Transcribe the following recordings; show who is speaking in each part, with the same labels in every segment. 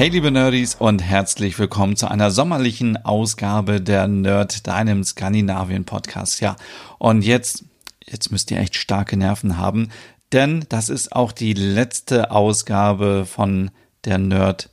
Speaker 1: Hey liebe Nerdies und herzlich willkommen zu einer sommerlichen Ausgabe der Nerd, deinem Skandinavien Podcast. Ja, und jetzt, jetzt müsst ihr echt starke Nerven haben, denn das ist auch die letzte Ausgabe von der Nerd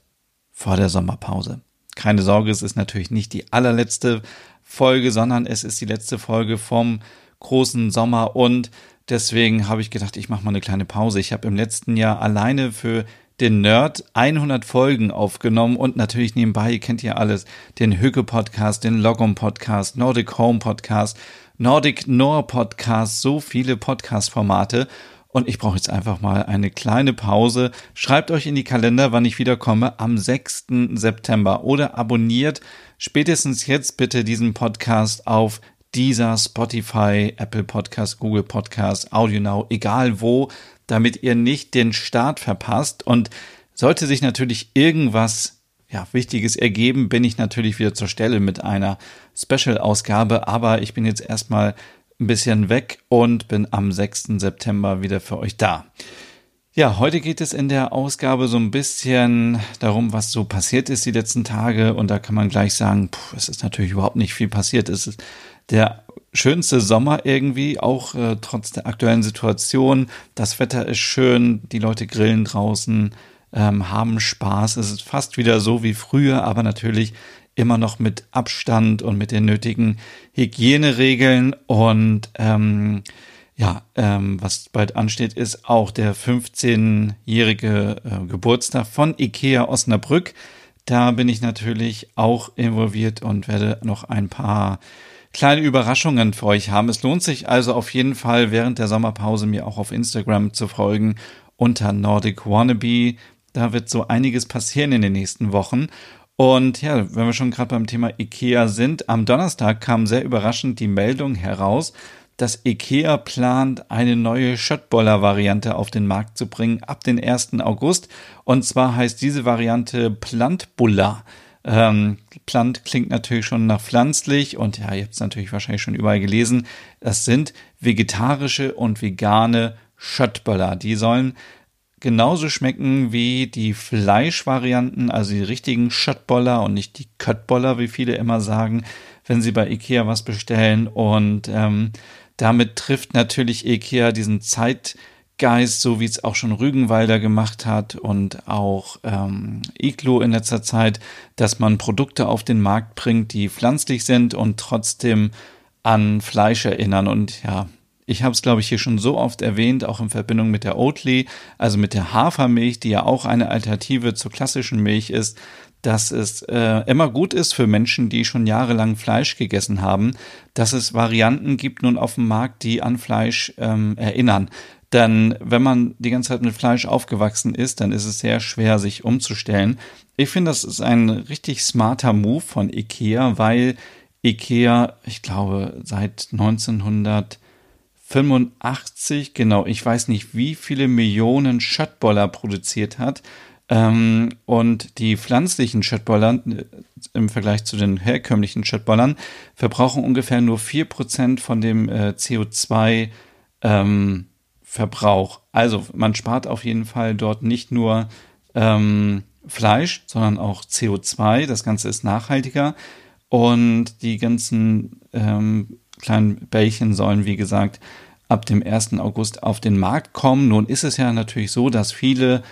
Speaker 1: vor der Sommerpause. Keine Sorge, es ist natürlich nicht die allerletzte Folge, sondern es ist die letzte Folge vom großen Sommer und deswegen habe ich gedacht, ich mache mal eine kleine Pause. Ich habe im letzten Jahr alleine für den Nerd 100 Folgen aufgenommen und natürlich nebenbei, ihr kennt ja alles, den Hücke Podcast, den Logom Podcast, Nordic Home Podcast, Nordic Nor Podcast, so viele Podcast Formate und ich brauche jetzt einfach mal eine kleine Pause. Schreibt euch in die Kalender, wann ich wiederkomme, am 6. September oder abonniert spätestens jetzt bitte diesen Podcast auf dieser Spotify, Apple Podcast, Google Podcast, Audio Now, egal wo, damit ihr nicht den Start verpasst. Und sollte sich natürlich irgendwas ja, Wichtiges ergeben, bin ich natürlich wieder zur Stelle mit einer Special-Ausgabe. Aber ich bin jetzt erstmal ein bisschen weg und bin am 6. September wieder für euch da. Ja, heute geht es in der Ausgabe so ein bisschen darum, was so passiert ist die letzten Tage. Und da kann man gleich sagen, puh, es ist natürlich überhaupt nicht viel passiert. Es ist der schönste Sommer irgendwie, auch äh, trotz der aktuellen Situation. Das Wetter ist schön, die Leute grillen draußen, ähm, haben Spaß. Es ist fast wieder so wie früher, aber natürlich immer noch mit Abstand und mit den nötigen Hygieneregeln. Und ähm, ja, ähm, was bald ansteht, ist auch der 15-jährige äh, Geburtstag von IKEA Osnabrück. Da bin ich natürlich auch involviert und werde noch ein paar kleine Überraschungen für euch haben. Es lohnt sich also auf jeden Fall während der Sommerpause mir auch auf Instagram zu folgen unter Nordic Wannabe. Da wird so einiges passieren in den nächsten Wochen. Und ja, wenn wir schon gerade beim Thema IKEA sind, am Donnerstag kam sehr überraschend die Meldung heraus, dass IKEA plant, eine neue Schöttboller-Variante auf den Markt zu bringen ab den 1. August. Und zwar heißt diese Variante Plantbulla. Ähm, Plant klingt natürlich schon nach pflanzlich und ja, ihr habt es natürlich wahrscheinlich schon überall gelesen. Das sind vegetarische und vegane Schöttböller. Die sollen genauso schmecken wie die Fleischvarianten, also die richtigen Schöttboller und nicht die Köttboller, wie viele immer sagen, wenn sie bei Ikea was bestellen. Und ähm, damit trifft natürlich Ikea diesen Zeit Geist, so wie es auch schon Rügenwalder gemacht hat und auch ähm, Iglo in letzter Zeit, dass man Produkte auf den Markt bringt, die pflanzlich sind und trotzdem an Fleisch erinnern. Und ja, ich habe es, glaube ich, hier schon so oft erwähnt, auch in Verbindung mit der Oatly, also mit der Hafermilch, die ja auch eine Alternative zur klassischen Milch ist, dass es äh, immer gut ist für Menschen, die schon jahrelang Fleisch gegessen haben, dass es Varianten gibt nun auf dem Markt, die an Fleisch ähm, erinnern. Denn wenn man die ganze Zeit mit Fleisch aufgewachsen ist, dann ist es sehr schwer, sich umzustellen. Ich finde, das ist ein richtig smarter Move von IKEA, weil IKEA, ich glaube, seit 1985, genau, ich weiß nicht, wie viele Millionen Schöttboller produziert hat. Ähm, und die pflanzlichen Schöttboller äh, im Vergleich zu den herkömmlichen Schöttbollern verbrauchen ungefähr nur 4% von dem äh, CO2 ähm, Verbrauch. Also man spart auf jeden Fall dort nicht nur ähm, Fleisch, sondern auch CO2. Das Ganze ist nachhaltiger. Und die ganzen ähm, kleinen Bällchen sollen, wie gesagt, ab dem 1. August auf den Markt kommen. Nun ist es ja natürlich so, dass viele,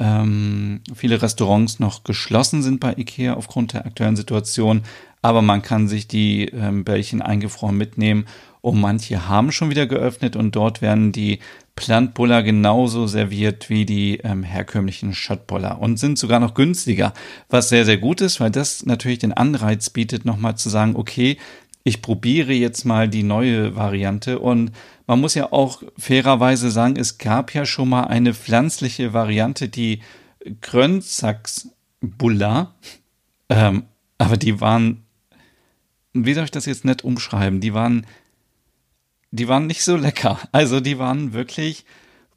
Speaker 1: ähm, viele Restaurants noch geschlossen sind bei IKEA aufgrund der aktuellen Situation. Aber man kann sich die ähm, Bällchen eingefroren mitnehmen und manche haben schon wieder geöffnet und dort werden die Plantbuller genauso serviert wie die ähm, herkömmlichen Schottboller und sind sogar noch günstiger, was sehr, sehr gut ist, weil das natürlich den Anreiz bietet, nochmal zu sagen, okay, ich probiere jetzt mal die neue Variante und man muss ja auch fairerweise sagen, es gab ja schon mal eine pflanzliche Variante, die Grönzacks Bulla, ähm, aber die waren, wie soll ich das jetzt nett umschreiben? Die waren, die waren nicht so lecker. Also die waren wirklich,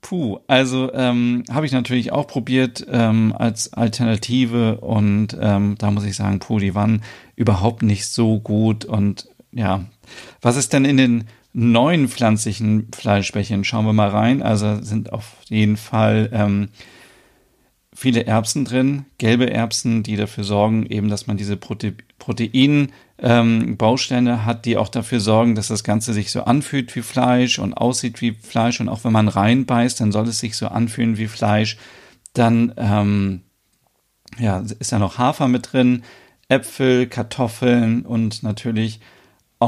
Speaker 1: puh. Also ähm, habe ich natürlich auch probiert ähm, als Alternative und ähm, da muss ich sagen, puh, die waren überhaupt nicht so gut und ja, was ist denn in den neuen pflanzlichen Fleischbällchen? Schauen wir mal rein. Also sind auf jeden Fall ähm, viele Erbsen drin, gelbe Erbsen, die dafür sorgen, eben, dass man diese Prote Protein ähm, hat, die auch dafür sorgen, dass das Ganze sich so anfühlt wie Fleisch und aussieht wie Fleisch. Und auch wenn man reinbeißt, dann soll es sich so anfühlen wie Fleisch. Dann ähm, ja, ist da noch Hafer mit drin, Äpfel, Kartoffeln und natürlich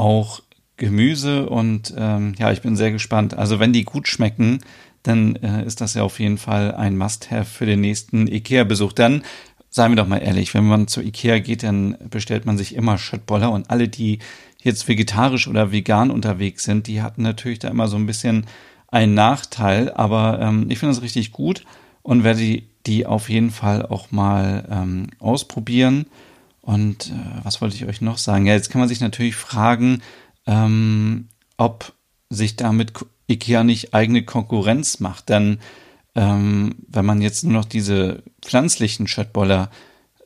Speaker 1: auch Gemüse. Und ähm, ja, ich bin sehr gespannt. Also wenn die gut schmecken, dann äh, ist das ja auf jeden Fall ein Must-Have für den nächsten IKEA-Besuch. Dann, seien wir doch mal ehrlich, wenn man zu IKEA geht, dann bestellt man sich immer Schöttboller und alle, die jetzt vegetarisch oder vegan unterwegs sind, die hatten natürlich da immer so ein bisschen einen Nachteil, aber ähm, ich finde das richtig gut und werde die, die auf jeden Fall auch mal ähm, ausprobieren. Und äh, was wollte ich euch noch sagen? Ja, jetzt kann man sich natürlich fragen, ähm, ob sich damit IKEA nicht eigene Konkurrenz macht. Denn ähm, wenn man jetzt nur noch diese pflanzlichen Schöttboller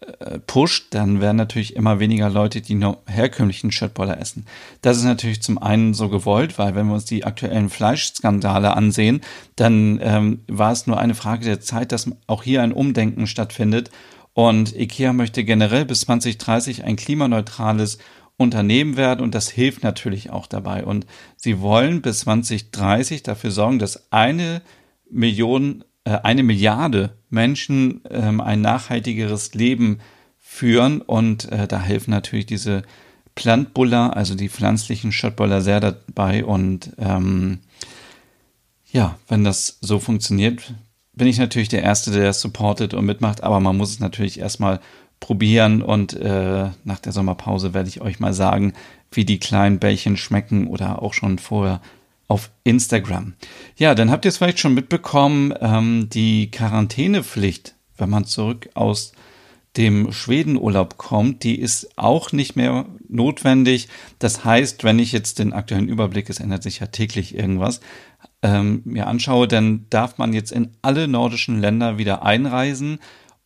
Speaker 1: äh, pusht, dann werden natürlich immer weniger Leute die noch herkömmlichen Schöttboller essen. Das ist natürlich zum einen so gewollt, weil wenn wir uns die aktuellen Fleischskandale ansehen, dann ähm, war es nur eine Frage der Zeit, dass auch hier ein Umdenken stattfindet. Und IKEA möchte generell bis 2030 ein klimaneutrales Unternehmen werden und das hilft natürlich auch dabei. Und sie wollen bis 2030 dafür sorgen, dass eine Million, äh, eine Milliarde Menschen ähm, ein nachhaltigeres Leben führen und äh, da helfen natürlich diese Plantbuller, also die pflanzlichen Schottboller sehr dabei und ähm, ja, wenn das so funktioniert, bin ich natürlich der Erste, der supportet und mitmacht, aber man muss es natürlich erstmal probieren und äh, nach der Sommerpause werde ich euch mal sagen, wie die kleinen Bällchen schmecken oder auch schon vorher auf Instagram. Ja, dann habt ihr es vielleicht schon mitbekommen, ähm, die Quarantänepflicht, wenn man zurück aus dem Schwedenurlaub kommt, die ist auch nicht mehr notwendig. Das heißt, wenn ich jetzt den aktuellen Überblick, es ändert sich ja täglich irgendwas, ähm, mir anschaue, dann darf man jetzt in alle nordischen Länder wieder einreisen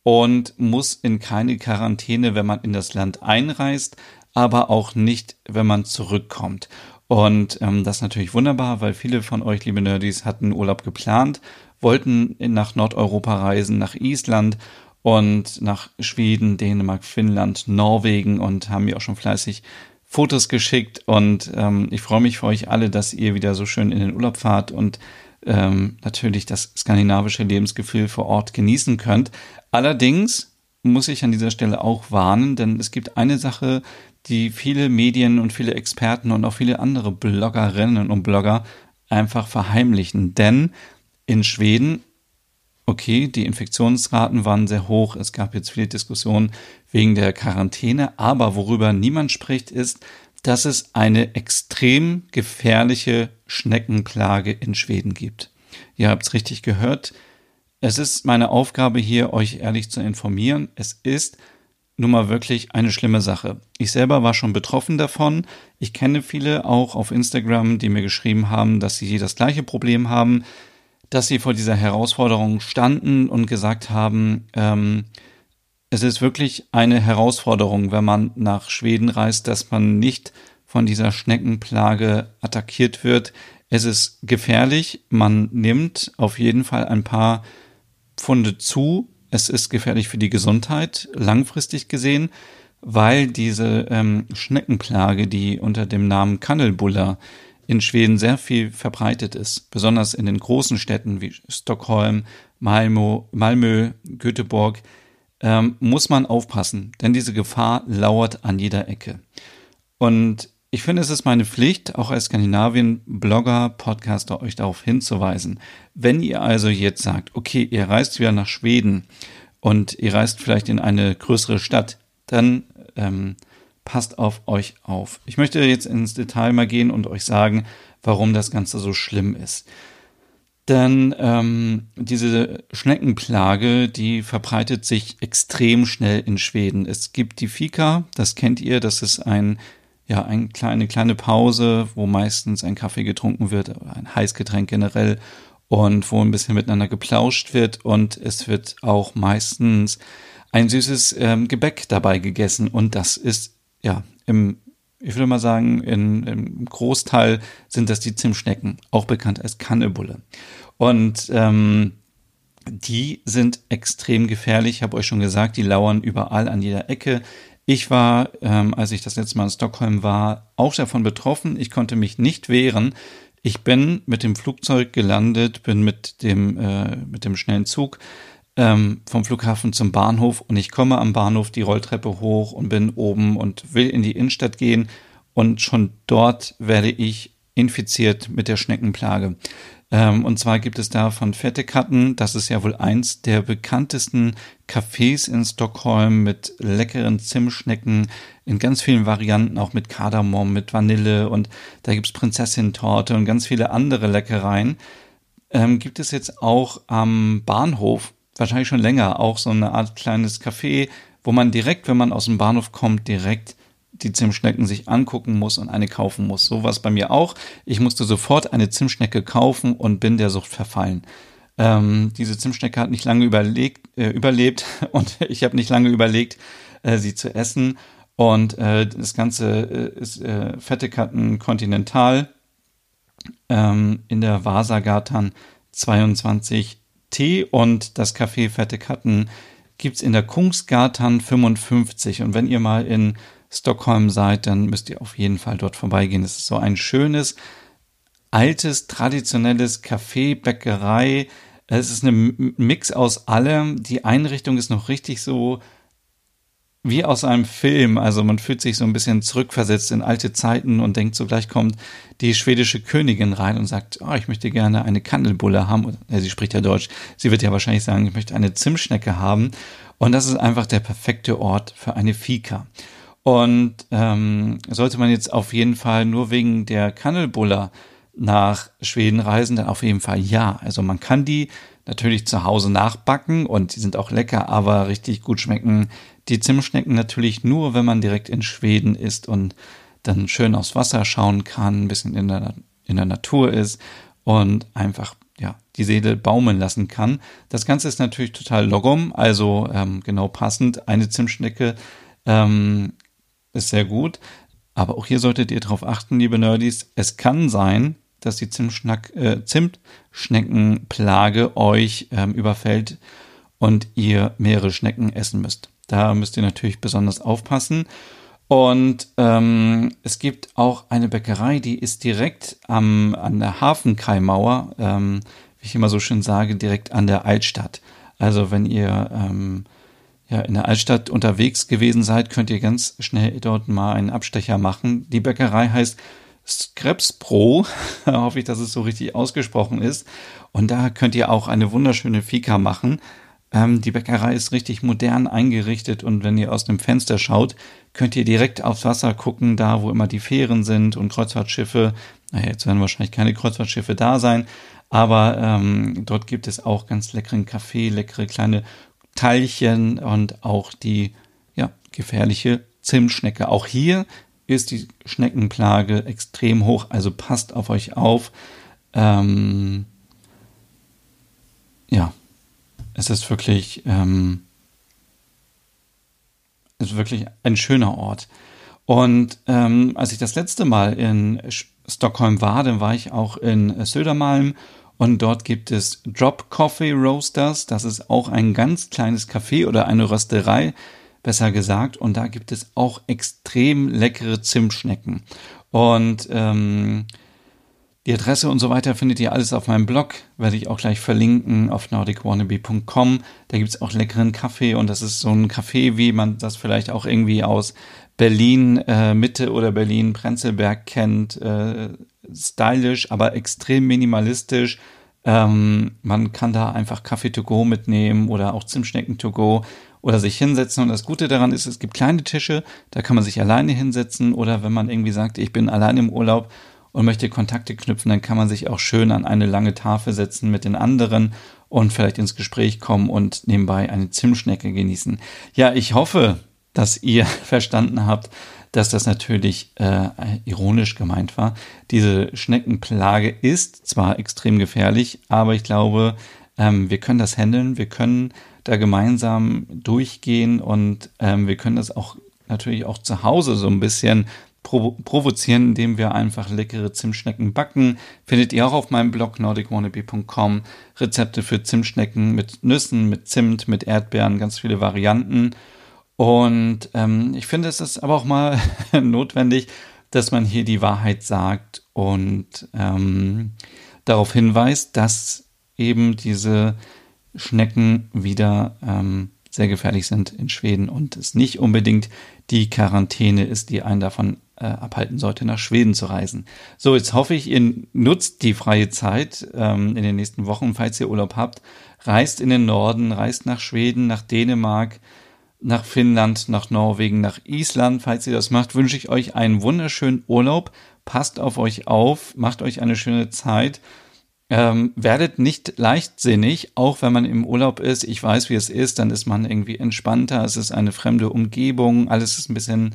Speaker 1: und muss in keine Quarantäne, wenn man in das Land einreist, aber auch nicht, wenn man zurückkommt. Und ähm, das ist natürlich wunderbar, weil viele von euch, liebe Nerdies, hatten Urlaub geplant, wollten nach Nordeuropa reisen, nach Island und nach Schweden, Dänemark, Finnland, Norwegen und haben mir auch schon fleißig Fotos geschickt. Und ähm, ich freue mich für euch alle, dass ihr wieder so schön in den Urlaub fahrt und ähm, natürlich das skandinavische Lebensgefühl vor Ort genießen könnt. Allerdings muss ich an dieser Stelle auch warnen, denn es gibt eine Sache, die viele Medien und viele Experten und auch viele andere Bloggerinnen und Blogger einfach verheimlichen. Denn in Schweden, okay, die Infektionsraten waren sehr hoch, es gab jetzt viele Diskussionen wegen der Quarantäne, aber worüber niemand spricht, ist, dass es eine extrem gefährliche Schneckenplage in Schweden gibt. Ihr habt es richtig gehört, es ist meine Aufgabe hier, euch ehrlich zu informieren. Es ist nun mal wirklich eine schlimme Sache. Ich selber war schon betroffen davon. Ich kenne viele auch auf Instagram, die mir geschrieben haben, dass sie das gleiche Problem haben, dass sie vor dieser Herausforderung standen und gesagt haben, ähm, es ist wirklich eine Herausforderung, wenn man nach Schweden reist, dass man nicht von dieser Schneckenplage attackiert wird. Es ist gefährlich. Man nimmt auf jeden Fall ein paar Pfunde zu. Es ist gefährlich für die Gesundheit, langfristig gesehen, weil diese ähm, Schneckenplage, die unter dem Namen Kannelbuller in Schweden sehr viel verbreitet ist, besonders in den großen Städten wie Stockholm, Malmö, Malmö Göteborg, ähm, muss man aufpassen, denn diese Gefahr lauert an jeder Ecke. Und ich finde, es ist meine Pflicht, auch als Skandinavien-Blogger, Podcaster, euch darauf hinzuweisen. Wenn ihr also jetzt sagt, okay, ihr reist wieder nach Schweden und ihr reist vielleicht in eine größere Stadt, dann ähm, passt auf euch auf. Ich möchte jetzt ins Detail mal gehen und euch sagen, warum das Ganze so schlimm ist. Denn ähm, diese Schneckenplage, die verbreitet sich extrem schnell in Schweden. Es gibt die Fika, das kennt ihr, das ist ein ja ein, eine kleine Pause, wo meistens ein Kaffee getrunken wird, ein Heißgetränk generell und wo ein bisschen miteinander geplauscht wird und es wird auch meistens ein süßes ähm, Gebäck dabei gegessen und das ist ja im ich würde mal sagen, in, im Großteil sind das die Zimtschnecken, auch bekannt als Kannebulle. Und ähm, die sind extrem gefährlich, ich habe euch schon gesagt, die lauern überall an jeder Ecke. Ich war, ähm, als ich das letzte Mal in Stockholm war, auch davon betroffen. Ich konnte mich nicht wehren. Ich bin mit dem Flugzeug gelandet, bin mit dem, äh, mit dem schnellen Zug ähm, vom Flughafen zum Bahnhof und ich komme am Bahnhof die Rolltreppe hoch und bin oben und will in die Innenstadt gehen und schon dort werde ich infiziert mit der Schneckenplage. Ähm, und zwar gibt es da von Fettekatten, das ist ja wohl eins der bekanntesten Cafés in Stockholm mit leckeren Zimtschnecken in ganz vielen Varianten, auch mit Kardamom, mit Vanille und da gibt's Prinzessin-Torte und ganz viele andere Leckereien. Ähm, gibt es jetzt auch am Bahnhof wahrscheinlich schon länger auch so eine Art kleines Café, wo man direkt, wenn man aus dem Bahnhof kommt, direkt die Zimtschnecken sich angucken muss und eine kaufen muss. So war es bei mir auch. Ich musste sofort eine Zimtschnecke kaufen und bin der Sucht verfallen. Ähm, diese Zimtschnecke hat nicht lange überlegt, äh, überlebt und ich habe nicht lange überlegt, äh, sie zu essen. Und äh, das Ganze äh, ist äh, Fette Continental ähm, in der Vasagatan 22 Tee und das Café Fette Katten gibt's in der Kungsgatan 55. Und wenn ihr mal in Stockholm seid, dann müsst ihr auf jeden Fall dort vorbeigehen. Es ist so ein schönes, altes, traditionelles Café, Bäckerei. Es ist ein Mix aus allem. Die Einrichtung ist noch richtig so wie aus einem Film. Also man fühlt sich so ein bisschen zurückversetzt in alte Zeiten und denkt, so gleich kommt die schwedische Königin rein und sagt, oh, ich möchte gerne eine Kandelbulle haben. Ja, sie spricht ja Deutsch. Sie wird ja wahrscheinlich sagen, ich möchte eine Zimtschnecke haben. Und das ist einfach der perfekte Ort für eine Fika. Und ähm, sollte man jetzt auf jeden Fall nur wegen der Kandelbuller nach Schweden reisen, dann auf jeden Fall ja. Also man kann die natürlich zu Hause nachbacken und die sind auch lecker, aber richtig gut schmecken die Zimtschnecken natürlich nur, wenn man direkt in Schweden ist und dann schön aufs Wasser schauen kann, ein bisschen in der, in der Natur ist und einfach ja, die Seele baumeln lassen kann. Das Ganze ist natürlich total logom, also ähm, genau passend. Eine Zimtschnecke ähm, ist sehr gut, aber auch hier solltet ihr darauf achten, liebe Nerdies, es kann sein, dass die äh, Zimtschneckenplage euch ähm, überfällt und ihr mehrere Schnecken essen müsst. Da müsst ihr natürlich besonders aufpassen. Und ähm, es gibt auch eine Bäckerei, die ist direkt am, an der Hafenkaimauer, ähm, wie ich immer so schön sage, direkt an der Altstadt. Also wenn ihr ähm, ja, in der Altstadt unterwegs gewesen seid, könnt ihr ganz schnell dort mal einen Abstecher machen. Die Bäckerei heißt Skrebspro, hoffe ich, dass es so richtig ausgesprochen ist. Und da könnt ihr auch eine wunderschöne Fika machen. Ähm, die Bäckerei ist richtig modern eingerichtet und wenn ihr aus dem Fenster schaut, könnt ihr direkt aufs Wasser gucken, da wo immer die Fähren sind und Kreuzfahrtschiffe. Naja, jetzt werden wahrscheinlich keine Kreuzfahrtschiffe da sein, aber ähm, dort gibt es auch ganz leckeren Kaffee, leckere kleine Teilchen und auch die ja, gefährliche Zimtschnecke. Auch hier ist die Schneckenplage extrem hoch, also passt auf euch auf. Ähm, ja, es ist wirklich, ähm, ist wirklich ein schöner Ort. Und ähm, als ich das letzte Mal in Stockholm war, dann war ich auch in Södermalm und dort gibt es Drop Coffee Roasters. Das ist auch ein ganz kleines Café oder eine Rösterei, besser gesagt. Und da gibt es auch extrem leckere Zimtschnecken. Und ähm, die Adresse und so weiter findet ihr alles auf meinem Blog, werde ich auch gleich verlinken auf nordicwannabe.com. Da gibt's auch leckeren Kaffee und das ist so ein Kaffee, wie man das vielleicht auch irgendwie aus Berlin äh, Mitte oder Berlin Prenzlberg kennt. Äh, stylisch, aber extrem minimalistisch. Ähm, man kann da einfach Kaffee to go mitnehmen oder auch Zimtschnecken to go oder sich hinsetzen. Und das Gute daran ist, es gibt kleine Tische, da kann man sich alleine hinsetzen oder wenn man irgendwie sagt, ich bin allein im Urlaub und möchte Kontakte knüpfen, dann kann man sich auch schön an eine lange Tafel setzen mit den anderen und vielleicht ins Gespräch kommen und nebenbei eine Zimtschnecke genießen. Ja, ich hoffe, dass ihr verstanden habt, dass das natürlich äh, ironisch gemeint war. Diese Schneckenplage ist zwar extrem gefährlich, aber ich glaube, ähm, wir können das handeln, wir können da gemeinsam durchgehen und ähm, wir können das auch natürlich auch zu Hause so ein bisschen provo provozieren, indem wir einfach leckere Zimtschnecken backen. Findet ihr auch auf meinem Blog nordicwannabe.com Rezepte für Zimtschnecken mit Nüssen, mit Zimt, mit Erdbeeren, ganz viele Varianten. Und ähm, ich finde, es ist aber auch mal notwendig, dass man hier die Wahrheit sagt und ähm, darauf hinweist, dass eben diese Schnecken wieder ähm, sehr gefährlich sind in Schweden und es nicht unbedingt die Quarantäne ist, die einen davon äh, abhalten sollte, nach Schweden zu reisen. So, jetzt hoffe ich, ihr nutzt die freie Zeit ähm, in den nächsten Wochen, falls ihr Urlaub habt. Reist in den Norden, reist nach Schweden, nach Dänemark, nach Finnland, nach Norwegen, nach Island. Falls ihr das macht, wünsche ich euch einen wunderschönen Urlaub. Passt auf euch auf, macht euch eine schöne Zeit. Ähm, werdet nicht leichtsinnig, auch wenn man im Urlaub ist. Ich weiß, wie es ist, dann ist man irgendwie entspannter. Es ist eine fremde Umgebung, alles ist ein bisschen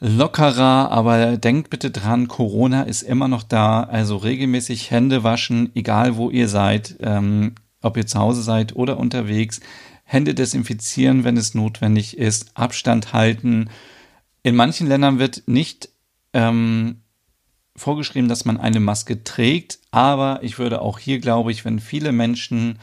Speaker 1: lockerer, aber denkt bitte dran, Corona ist immer noch da. Also regelmäßig Hände waschen, egal wo ihr seid, ähm, ob ihr zu Hause seid oder unterwegs. Hände desinfizieren, wenn es notwendig ist, Abstand halten. In manchen Ländern wird nicht ähm, vorgeschrieben, dass man eine Maske trägt, aber ich würde auch hier, glaube ich, wenn viele Menschen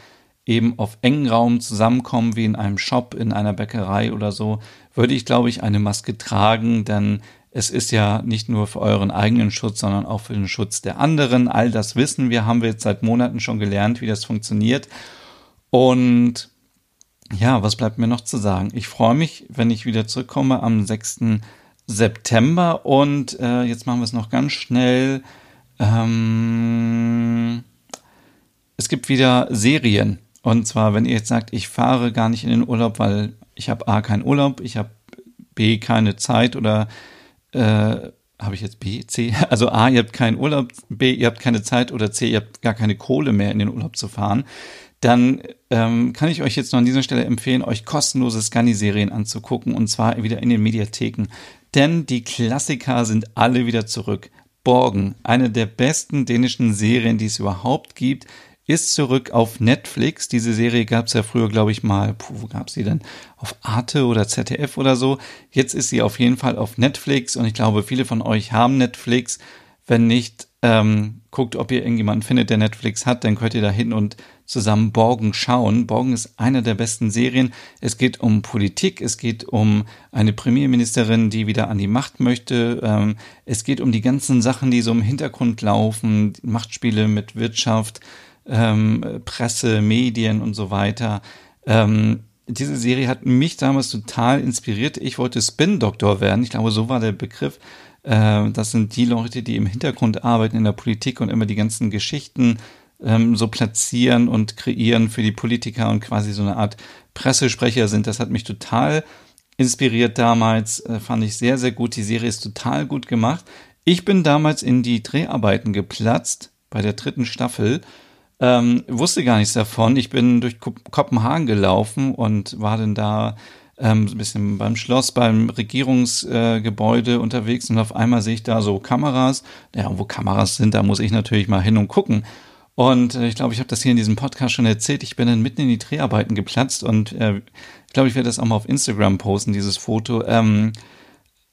Speaker 1: eben auf engen Raum zusammenkommen, wie in einem Shop, in einer Bäckerei oder so, würde ich, glaube ich, eine Maske tragen, denn es ist ja nicht nur für euren eigenen Schutz, sondern auch für den Schutz der anderen. All das wissen wir, haben wir jetzt seit Monaten schon gelernt, wie das funktioniert. Und ja, was bleibt mir noch zu sagen? Ich freue mich, wenn ich wieder zurückkomme am 6. September und äh, jetzt machen wir es noch ganz schnell. Ähm, es gibt wieder Serien. Und zwar, wenn ihr jetzt sagt, ich fahre gar nicht in den Urlaub, weil ich habe A keinen Urlaub, ich habe B keine Zeit oder äh, habe ich jetzt B, C? Also A, ihr habt keinen Urlaub, B, ihr habt keine Zeit oder C, ihr habt gar keine Kohle mehr in den Urlaub zu fahren dann ähm, kann ich euch jetzt noch an dieser Stelle empfehlen, euch kostenlose Scanny-Serien anzugucken und zwar wieder in den Mediatheken. Denn die Klassiker sind alle wieder zurück. Borgen, eine der besten dänischen Serien, die es überhaupt gibt, ist zurück auf Netflix. Diese Serie gab es ja früher, glaube ich, mal, puh, wo gab sie denn? Auf Arte oder ZDF oder so. Jetzt ist sie auf jeden Fall auf Netflix und ich glaube, viele von euch haben Netflix. Wenn nicht, ähm, guckt, ob ihr irgendjemanden findet, der Netflix hat, dann könnt ihr da hin und zusammen Borgen schauen. Borgen ist eine der besten Serien. Es geht um Politik, es geht um eine Premierministerin, die wieder an die Macht möchte. Ähm, es geht um die ganzen Sachen, die so im Hintergrund laufen, Machtspiele mit Wirtschaft, ähm, Presse, Medien und so weiter. Ähm, diese Serie hat mich damals total inspiriert. Ich wollte Spin-Doktor werden. Ich glaube, so war der Begriff. Das sind die Leute, die im Hintergrund arbeiten in der Politik und immer die ganzen Geschichten ähm, so platzieren und kreieren für die Politiker und quasi so eine Art Pressesprecher sind. Das hat mich total inspiriert damals, äh, fand ich sehr, sehr gut. Die Serie ist total gut gemacht. Ich bin damals in die Dreharbeiten geplatzt bei der dritten Staffel. Ähm, wusste gar nichts davon. Ich bin durch Kopenhagen gelaufen und war dann da ähm, ein bisschen beim Schloss, beim Regierungsgebäude äh, unterwegs und auf einmal sehe ich da so Kameras. Ja, wo Kameras sind, da muss ich natürlich mal hin und gucken. Und äh, ich glaube, ich habe das hier in diesem Podcast schon erzählt. Ich bin dann mitten in die Dreharbeiten geplatzt und äh, ich glaube, ich werde das auch mal auf Instagram posten, dieses Foto. Ähm,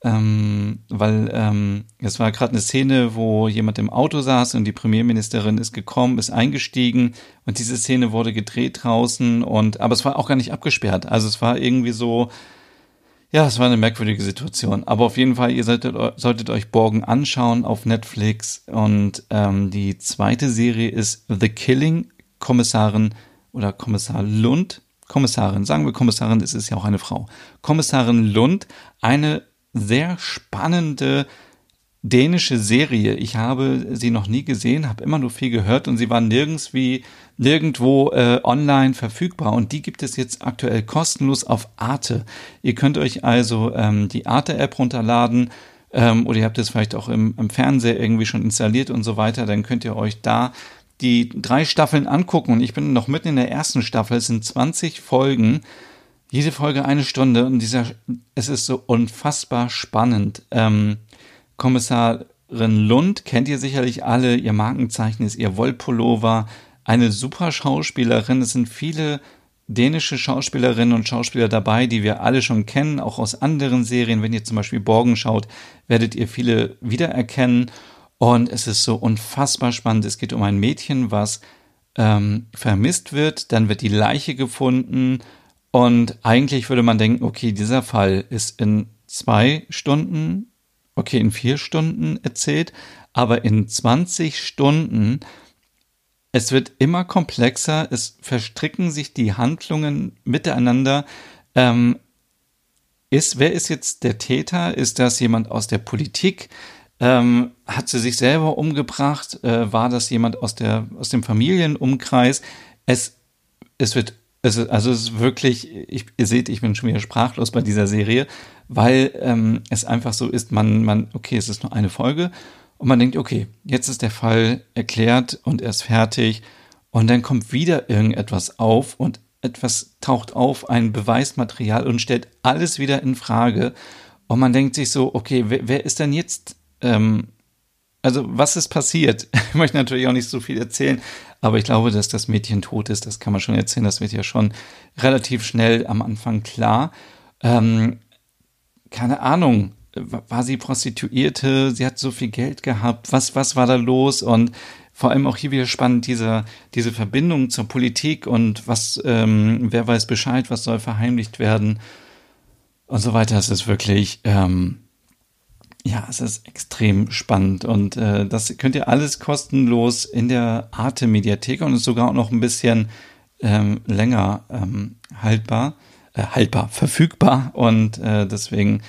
Speaker 1: ähm, weil ähm, es war gerade eine Szene, wo jemand im Auto saß und die Premierministerin ist gekommen, ist eingestiegen und diese Szene wurde gedreht draußen und aber es war auch gar nicht abgesperrt. Also es war irgendwie so, ja, es war eine merkwürdige Situation. Aber auf jeden Fall, ihr solltet, solltet euch Borgen anschauen auf Netflix. Und ähm, die zweite Serie ist The Killing, Kommissarin oder Kommissar Lund. Kommissarin, sagen wir Kommissarin, es ist ja auch eine Frau. Kommissarin Lund, eine sehr spannende dänische Serie. Ich habe sie noch nie gesehen, habe immer nur viel gehört und sie war nirgends wie nirgendwo äh, online verfügbar und die gibt es jetzt aktuell kostenlos auf Arte. Ihr könnt euch also ähm, die Arte-App runterladen ähm, oder ihr habt es vielleicht auch im, im Fernseher irgendwie schon installiert und so weiter, dann könnt ihr euch da die drei Staffeln angucken. Und ich bin noch mitten in der ersten Staffel. Es sind 20 Folgen. Jede Folge eine Stunde. Und dieser, es ist so unfassbar spannend. Ähm, Kommissarin Lund kennt ihr sicherlich alle. Ihr Markenzeichen ist ihr Wollpullover. Eine super Schauspielerin. Es sind viele dänische Schauspielerinnen und Schauspieler dabei, die wir alle schon kennen, auch aus anderen Serien. Wenn ihr zum Beispiel Borgen schaut, werdet ihr viele wiedererkennen. Und es ist so unfassbar spannend. Es geht um ein Mädchen, was ähm, vermisst wird. Dann wird die Leiche gefunden. Und eigentlich würde man denken, okay, dieser Fall ist in zwei Stunden, okay, in vier Stunden erzählt. Aber in 20 Stunden es wird immer komplexer, es verstricken sich die Handlungen miteinander. Ähm, ist, wer ist jetzt der Täter? Ist das jemand aus der Politik? Ähm, hat sie sich selber umgebracht? Äh, war das jemand aus, der, aus dem Familienumkreis? Es, es wird, es ist, also es ist wirklich, ich, ihr seht, ich bin schon wieder sprachlos bei dieser Serie, weil ähm, es einfach so ist, man, man, okay, es ist nur eine Folge und man denkt, okay, jetzt ist der Fall erklärt und er ist fertig. Und dann kommt wieder irgendetwas auf und etwas taucht auf, ein Beweismaterial und stellt alles wieder in Frage. Und man denkt sich so, okay, wer, wer ist denn jetzt, ähm, also was ist passiert? Ich möchte natürlich auch nicht so viel erzählen, aber ich glaube, dass das Mädchen tot ist, das kann man schon erzählen, das wird ja schon relativ schnell am Anfang klar. Ähm, keine Ahnung, war sie Prostituierte, sie hat so viel Geld gehabt, was, was war da los und vor allem auch hier wieder spannend, diese, diese Verbindung zur Politik und was, ähm, wer weiß Bescheid, was soll verheimlicht werden und so weiter. Es ist wirklich, ähm, ja, es ist extrem spannend und äh, das könnt ihr alles kostenlos in der Arte Mediathek und ist sogar auch noch ein bisschen ähm, länger ähm, haltbar, äh, haltbar, verfügbar und äh, deswegen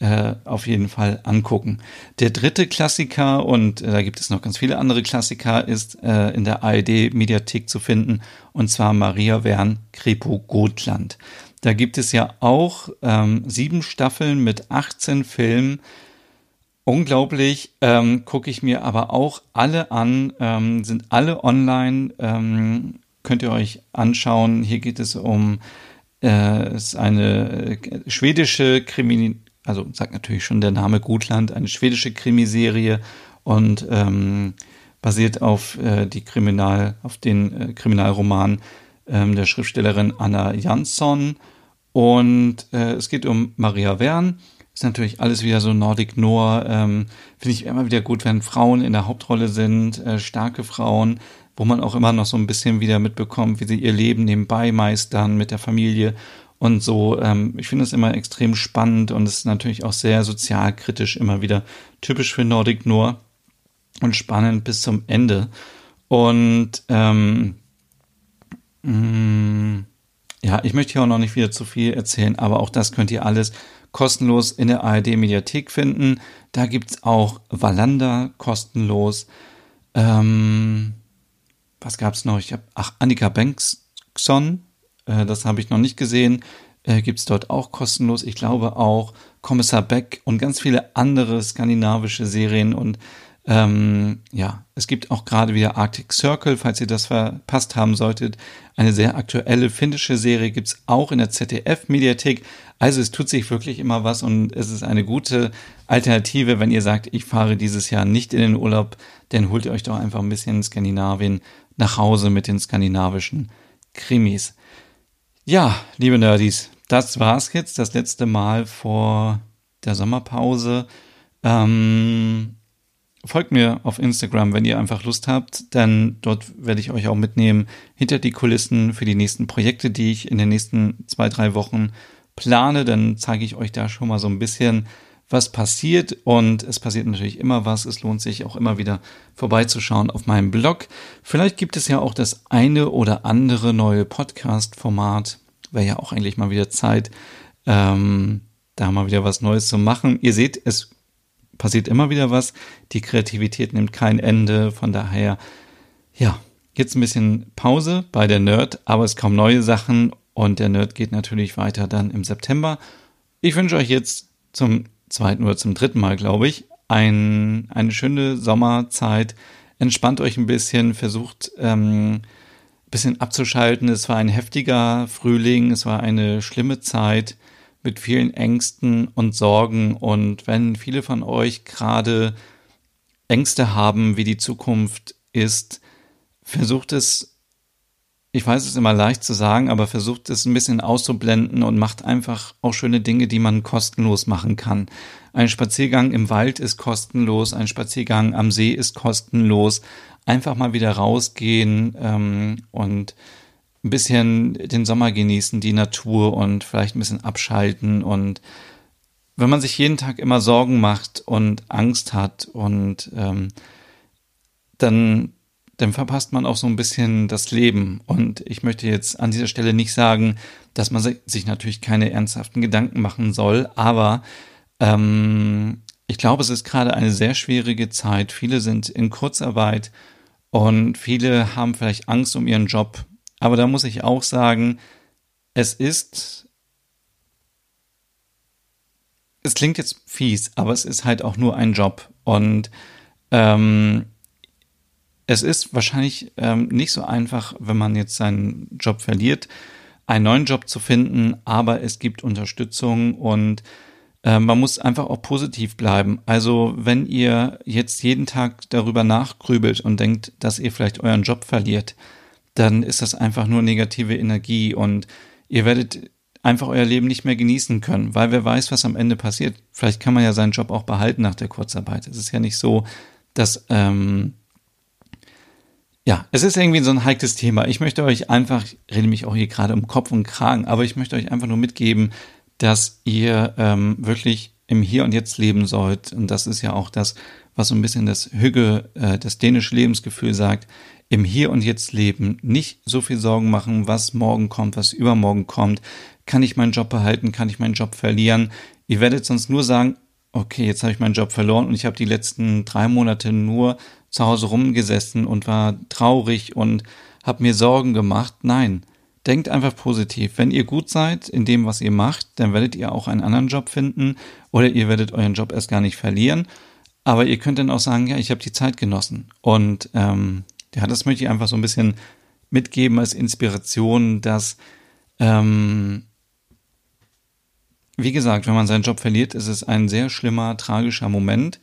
Speaker 1: äh, auf jeden Fall angucken. Der dritte Klassiker, und äh, da gibt es noch ganz viele andere Klassiker, ist äh, in der ARD-Mediathek zu finden, und zwar Maria Wern, Kripo Gotland. Da gibt es ja auch ähm, sieben Staffeln mit 18 Filmen. Unglaublich, ähm, gucke ich mir aber auch alle an, ähm, sind alle online, ähm, könnt ihr euch anschauen. Hier geht es um äh, ist eine äh, schwedische Krimi also sagt natürlich schon der Name Gutland, eine schwedische Krimiserie und ähm, basiert auf äh, die Kriminal, auf den äh, Kriminalroman ähm, der Schriftstellerin Anna Jansson. Und äh, es geht um Maria Wern. Ist natürlich alles wieder so Nordic Noir. Ähm, Finde ich immer wieder gut, wenn Frauen in der Hauptrolle sind, äh, starke Frauen, wo man auch immer noch so ein bisschen wieder mitbekommt, wie sie ihr Leben nebenbei meistern mit der Familie und so. Ähm, ich finde es immer extrem spannend und es ist natürlich auch sehr sozialkritisch immer wieder typisch für Nordic Noir und spannend bis zum Ende. Und ähm, mh, mm, ja, ich möchte hier auch noch nicht wieder zu viel erzählen, aber auch das könnt ihr alles kostenlos in der ARD Mediathek finden. Da gibt es auch Valanda kostenlos. Ähm, was es noch? Ich habe ach Annika Bengtsson äh, das habe ich noch nicht gesehen. Äh, Gibt es dort auch kostenlos. Ich glaube auch Kommissar Beck und ganz viele andere skandinavische Serien und ähm, ja, es gibt auch gerade wieder Arctic Circle, falls ihr das verpasst haben solltet. Eine sehr aktuelle finnische Serie gibt es auch in der ZDF-Mediathek. Also es tut sich wirklich immer was und es ist eine gute Alternative, wenn ihr sagt, ich fahre dieses Jahr nicht in den Urlaub, dann holt ihr euch doch einfach ein bisschen Skandinavien nach Hause mit den skandinavischen Krimis. Ja, liebe Nerdies, das war's jetzt, das letzte Mal vor der Sommerpause. Ähm, folgt mir auf Instagram, wenn ihr einfach Lust habt, denn dort werde ich euch auch mitnehmen hinter die Kulissen für die nächsten Projekte, die ich in den nächsten zwei, drei Wochen plane. Dann zeige ich euch da schon mal so ein bisschen, was passiert. Und es passiert natürlich immer was. Es lohnt sich auch immer wieder vorbeizuschauen auf meinem Blog. Vielleicht gibt es ja auch das eine oder andere neue Podcast-Format. Wäre ja auch eigentlich mal wieder Zeit, ähm, da mal wieder was Neues zu machen. Ihr seht, es passiert immer wieder was. Die Kreativität nimmt kein Ende. Von daher, ja, jetzt ein bisschen Pause bei der Nerd, aber es kommen neue Sachen und der Nerd geht natürlich weiter dann im September. Ich wünsche euch jetzt zum zweiten oder zum dritten Mal, glaube ich, ein, eine schöne Sommerzeit. Entspannt euch ein bisschen, versucht ähm, ein bisschen abzuschalten. Es war ein heftiger Frühling, es war eine schlimme Zeit mit vielen Ängsten und Sorgen. Und wenn viele von euch gerade Ängste haben, wie die Zukunft ist, versucht es, ich weiß es immer leicht zu sagen, aber versucht es ein bisschen auszublenden und macht einfach auch schöne Dinge, die man kostenlos machen kann. Ein Spaziergang im Wald ist kostenlos, ein Spaziergang am See ist kostenlos. Einfach mal wieder rausgehen ähm, und ein bisschen den Sommer genießen, die Natur und vielleicht ein bisschen abschalten. Und wenn man sich jeden Tag immer Sorgen macht und Angst hat und ähm, dann, dann verpasst man auch so ein bisschen das Leben. Und ich möchte jetzt an dieser Stelle nicht sagen, dass man sich natürlich keine ernsthaften Gedanken machen soll, aber ähm, ich glaube, es ist gerade eine sehr schwierige Zeit. Viele sind in Kurzarbeit und viele haben vielleicht Angst um ihren Job aber da muss ich auch sagen, es ist, es klingt jetzt fies, aber es ist halt auch nur ein Job. Und ähm, es ist wahrscheinlich ähm, nicht so einfach, wenn man jetzt seinen Job verliert, einen neuen Job zu finden, aber es gibt Unterstützung und äh, man muss einfach auch positiv bleiben. Also wenn ihr jetzt jeden Tag darüber nachgrübelt und denkt, dass ihr vielleicht euren Job verliert, dann ist das einfach nur negative Energie und ihr werdet einfach euer Leben nicht mehr genießen können, weil wer weiß, was am Ende passiert. Vielleicht kann man ja seinen Job auch behalten nach der Kurzarbeit. Es ist ja nicht so, dass ähm, ja, es ist irgendwie so ein heikles Thema. Ich möchte euch einfach, ich rede mich auch hier gerade um Kopf und Kragen, aber ich möchte euch einfach nur mitgeben, dass ihr ähm, wirklich im Hier und Jetzt leben sollt. Und das ist ja auch das, was so ein bisschen das Hüge, äh, das dänische Lebensgefühl sagt im Hier und Jetzt leben, nicht so viel Sorgen machen, was morgen kommt, was übermorgen kommt. Kann ich meinen Job behalten? Kann ich meinen Job verlieren? Ihr werdet sonst nur sagen, okay, jetzt habe ich meinen Job verloren und ich habe die letzten drei Monate nur zu Hause rumgesessen und war traurig und habe mir Sorgen gemacht. Nein, denkt einfach positiv. Wenn ihr gut seid in dem, was ihr macht, dann werdet ihr auch einen anderen Job finden oder ihr werdet euren Job erst gar nicht verlieren. Aber ihr könnt dann auch sagen, ja, ich habe die Zeit genossen. Und ähm, ja, das möchte ich einfach so ein bisschen mitgeben als Inspiration, dass, ähm, wie gesagt, wenn man seinen Job verliert, ist es ein sehr schlimmer, tragischer Moment.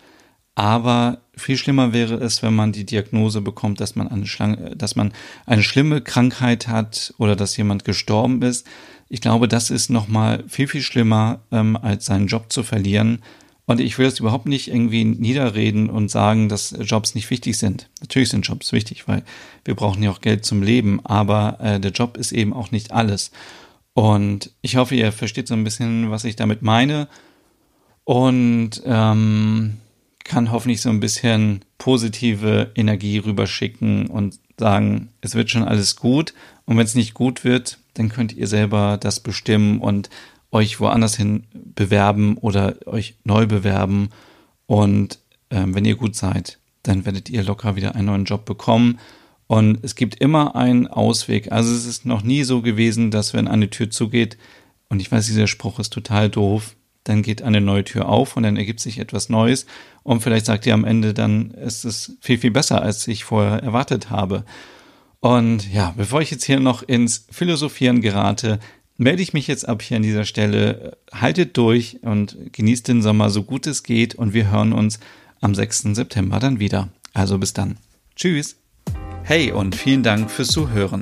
Speaker 1: Aber viel schlimmer wäre es, wenn man die Diagnose bekommt, dass man eine, Schlange, dass man eine schlimme Krankheit hat oder dass jemand gestorben ist. Ich glaube, das ist nochmal viel, viel schlimmer, ähm, als seinen Job zu verlieren, und ich will das überhaupt nicht irgendwie niederreden und sagen, dass Jobs nicht wichtig sind. Natürlich sind Jobs wichtig, weil wir brauchen ja auch Geld zum Leben, aber äh, der Job ist eben auch nicht alles. Und ich hoffe, ihr versteht so ein bisschen, was ich damit meine. Und ähm, kann hoffentlich so ein bisschen positive Energie rüberschicken und sagen, es wird schon alles gut. Und wenn es nicht gut wird, dann könnt ihr selber das bestimmen und euch woanders hin bewerben oder euch neu bewerben. Und ähm, wenn ihr gut seid, dann werdet ihr locker wieder einen neuen Job bekommen. Und es gibt immer einen Ausweg. Also es ist noch nie so gewesen, dass wenn eine Tür zugeht, und ich weiß, dieser Spruch ist total doof, dann geht eine neue Tür auf und dann ergibt sich etwas Neues. Und vielleicht sagt ihr am Ende, dann ist es viel, viel besser, als ich vorher erwartet habe. Und ja, bevor ich jetzt hier noch ins Philosophieren gerate, melde ich mich jetzt ab hier an dieser Stelle. Haltet durch und genießt den Sommer so gut es geht und wir hören uns am 6. September dann wieder. Also bis dann. Tschüss. Hey und vielen Dank fürs Zuhören.